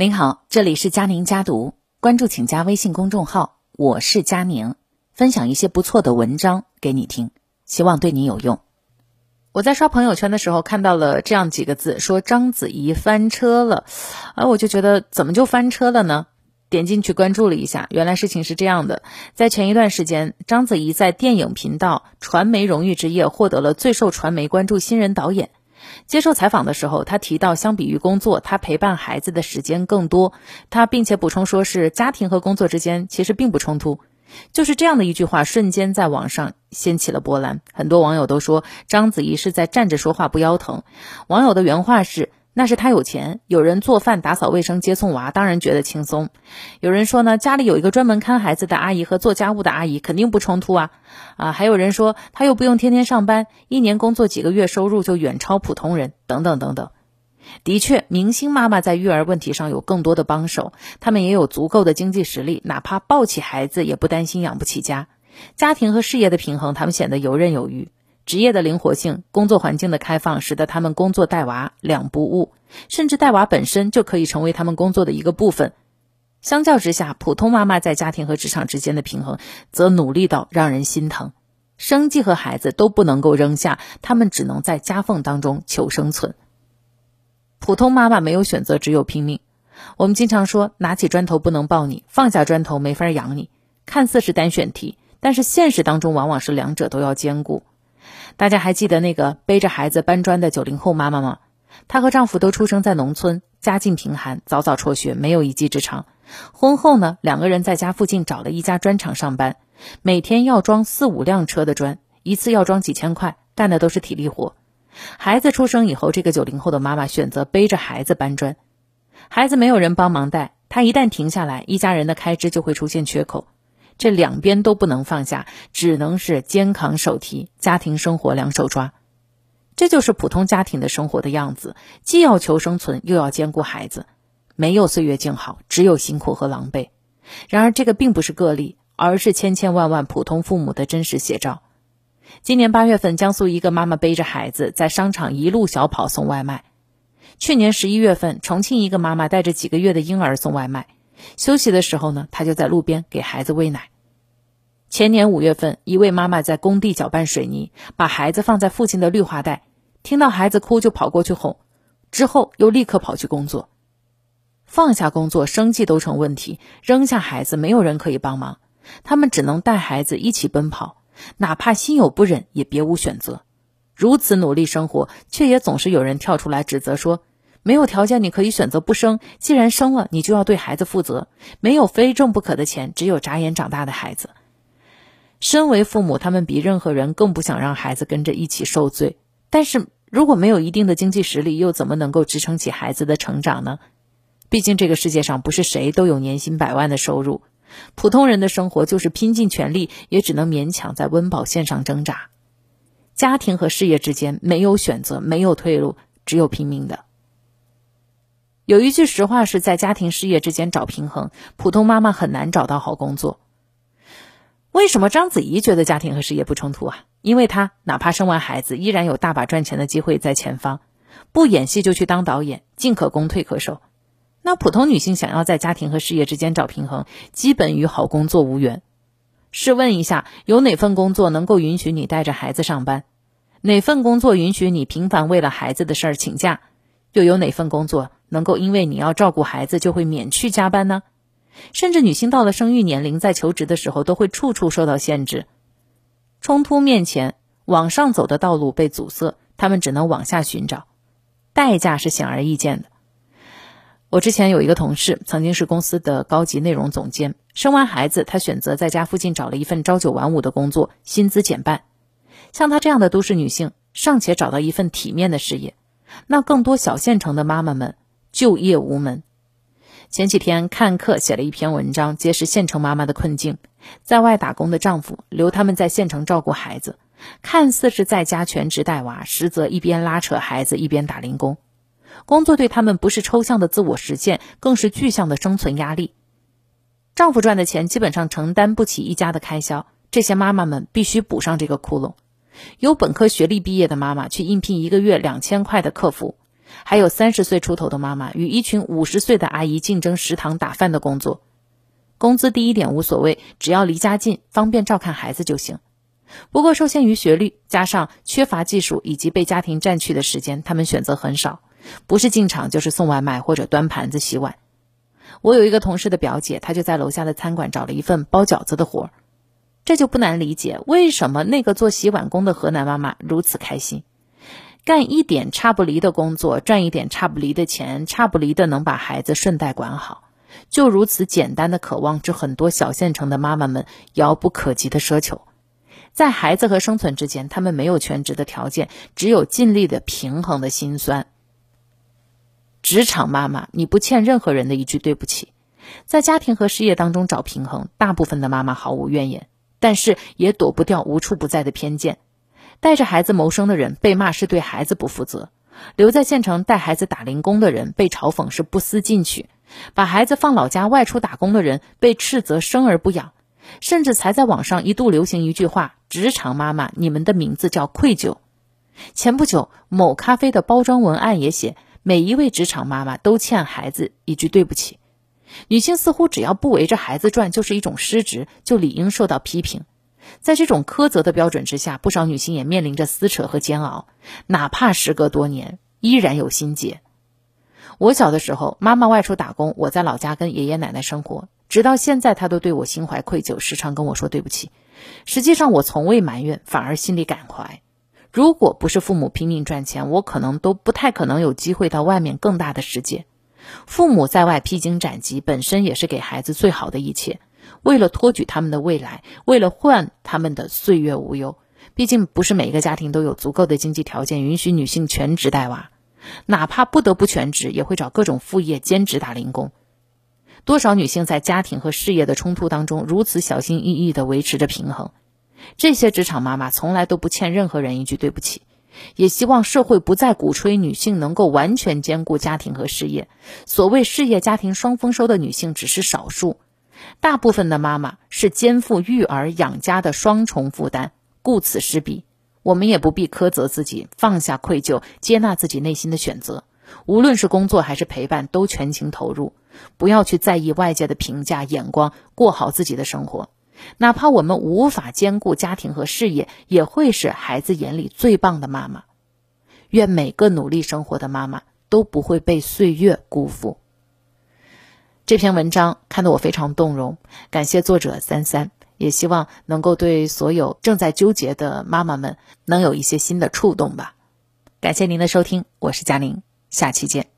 您好，这里是佳宁家读，关注请加微信公众号，我是佳宁，分享一些不错的文章给你听，希望对你有用。我在刷朋友圈的时候看到了这样几个字，说章子怡翻车了，而我就觉得怎么就翻车了呢？点进去关注了一下，原来事情是这样的：在前一段时间，章子怡在电影频道传媒荣誉之夜获得了最受传媒关注新人导演。接受采访的时候，他提到，相比于工作，他陪伴孩子的时间更多。他并且补充说，是家庭和工作之间其实并不冲突。就是这样的一句话，瞬间在网上掀起了波澜。很多网友都说，章子怡是在站着说话不腰疼。网友的原话是。那是他有钱，有人做饭、打扫卫生、接送娃，当然觉得轻松。有人说呢，家里有一个专门看孩子的阿姨和做家务的阿姨，肯定不冲突啊。啊，还有人说他又不用天天上班，一年工作几个月，收入就远超普通人，等等等等。的确，明星妈妈在育儿问题上有更多的帮手，他们也有足够的经济实力，哪怕抱起孩子也不担心养不起家。家庭和事业的平衡，他们显得游刃有余。职业的灵活性、工作环境的开放，使得他们工作带娃两不误，甚至带娃本身就可以成为他们工作的一个部分。相较之下，普通妈妈在家庭和职场之间的平衡，则努力到让人心疼。生计和孩子都不能够扔下，他们只能在夹缝当中求生存。普通妈妈没有选择，只有拼命。我们经常说，拿起砖头不能抱你，放下砖头没法养你。看似是单选题，但是现实当中往往是两者都要兼顾。大家还记得那个背着孩子搬砖的九零后妈妈吗？她和丈夫都出生在农村，家境贫寒，早早辍学，没有一技之长。婚后呢，两个人在家附近找了一家砖厂上班，每天要装四五辆车的砖，一次要装几千块，干的都是体力活。孩子出生以后，这个九零后的妈妈选择背着孩子搬砖，孩子没有人帮忙带，她一旦停下来，一家人的开支就会出现缺口。这两边都不能放下，只能是肩扛手提，家庭生活两手抓。这就是普通家庭的生活的样子，既要求生存，又要兼顾孩子，没有岁月静好，只有辛苦和狼狈。然而，这个并不是个例，而是千千万万普通父母的真实写照。今年八月份，江苏一个妈妈背着孩子在商场一路小跑送外卖；去年十一月份，重庆一个妈妈带着几个月的婴儿送外卖。休息的时候呢，他就在路边给孩子喂奶。前年五月份，一位妈妈在工地搅拌水泥，把孩子放在父亲的绿化带，听到孩子哭就跑过去哄，之后又立刻跑去工作。放下工作，生计都成问题；扔下孩子，没有人可以帮忙，他们只能带孩子一起奔跑，哪怕心有不忍，也别无选择。如此努力生活，却也总是有人跳出来指责说。没有条件，你可以选择不生。既然生了，你就要对孩子负责。没有非挣不可的钱，只有眨眼长大的孩子。身为父母，他们比任何人更不想让孩子跟着一起受罪。但是，如果没有一定的经济实力，又怎么能够支撑起孩子的成长呢？毕竟，这个世界上不是谁都有年薪百万的收入。普通人的生活就是拼尽全力，也只能勉强在温饱线上挣扎。家庭和事业之间没有选择，没有退路，只有拼命的。有一句实话是在家庭事业之间找平衡，普通妈妈很难找到好工作。为什么章子怡觉得家庭和事业不冲突啊？因为她哪怕生完孩子，依然有大把赚钱的机会在前方，不演戏就去当导演，进可攻退可守。那普通女性想要在家庭和事业之间找平衡，基本与好工作无缘。试问一下，有哪份工作能够允许你带着孩子上班？哪份工作允许你频繁为了孩子的事儿请假？又有哪份工作？能够因为你要照顾孩子就会免去加班呢？甚至女性到了生育年龄，在求职的时候都会处处受到限制。冲突面前，往上走的道路被阻塞，他们只能往下寻找，代价是显而易见的。我之前有一个同事，曾经是公司的高级内容总监，生完孩子，他选择在家附近找了一份朝九晚五的工作，薪资减半。像她这样的都市女性，尚且找到一份体面的事业，那更多小县城的妈妈们。就业无门。前几天看客写了一篇文章，揭示县城妈妈的困境。在外打工的丈夫留他们在县城照顾孩子，看似是在家全职带娃，实则一边拉扯孩子一边打零工。工作对他们不是抽象的自我实现，更是具象的生存压力。丈夫赚的钱基本上承担不起一家的开销，这些妈妈们必须补上这个窟窿。有本科学历毕业的妈妈去应聘一个月两千块的客服。还有三十岁出头的妈妈与一群五十岁的阿姨竞争食堂打饭的工作。工资低一点无所谓，只要离家近，方便照看孩子就行。不过，受限于学历，加上缺乏技术以及被家庭占去的时间，他们选择很少，不是进厂就是送外卖或者端盘子、洗碗。我有一个同事的表姐，她就在楼下的餐馆找了一份包饺子的活儿，这就不难理解为什么那个做洗碗工的河南妈妈如此开心，干一点差不离的工作，赚一点差不离的钱，差不离的能把孩子顺带管好，就如此简单的渴望，是很多小县城的妈妈们遥不可及的奢求。在孩子和生存之间，他们没有全职的条件，只有尽力的平衡的心酸。职场妈妈，你不欠任何人的一句对不起。在家庭和事业当中找平衡，大部分的妈妈毫无怨言，但是也躲不掉无处不在的偏见。带着孩子谋生的人被骂是对孩子不负责，留在县城带孩子打零工的人被嘲讽是不思进取，把孩子放老家外出打工的人被斥责生而不养。甚至才在网上一度流行一句话：“职场妈妈，你们的名字叫愧疚。”前不久，某咖啡的包装文案也写：“每一位职场妈妈都欠孩子一句对不起。”女性似乎只要不围着孩子转就是一种失职，就理应受到批评。在这种苛责的标准之下，不少女性也面临着撕扯和煎熬，哪怕时隔多年，依然有心结。我小的时候，妈妈外出打工，我在老家跟爷爷奶奶生活。直到现在，他都对我心怀愧疚，时常跟我说对不起。实际上，我从未埋怨，反而心里感怀。如果不是父母拼命赚钱，我可能都不太可能有机会到外面更大的世界。父母在外披荆斩棘，本身也是给孩子最好的一切。为了托举他们的未来，为了换他们的岁月无忧。毕竟，不是每个家庭都有足够的经济条件允许女性全职带娃，哪怕不得不全职，也会找各种副业兼职打零工。多少女性在家庭和事业的冲突当中如此小心翼翼地维持着平衡？这些职场妈妈从来都不欠任何人一句对不起，也希望社会不再鼓吹女性能够完全兼顾家庭和事业。所谓事业家庭双丰收的女性只是少数，大部分的妈妈是肩负育儿养家的双重负担，顾此失彼。我们也不必苛责自己，放下愧疚，接纳自己内心的选择。无论是工作还是陪伴，都全情投入，不要去在意外界的评价眼光，过好自己的生活。哪怕我们无法兼顾家庭和事业，也会是孩子眼里最棒的妈妈。愿每个努力生活的妈妈都不会被岁月辜负。这篇文章看得我非常动容，感谢作者三三，也希望能够对所有正在纠结的妈妈们能有一些新的触动吧。感谢您的收听，我是佳宁。下期见。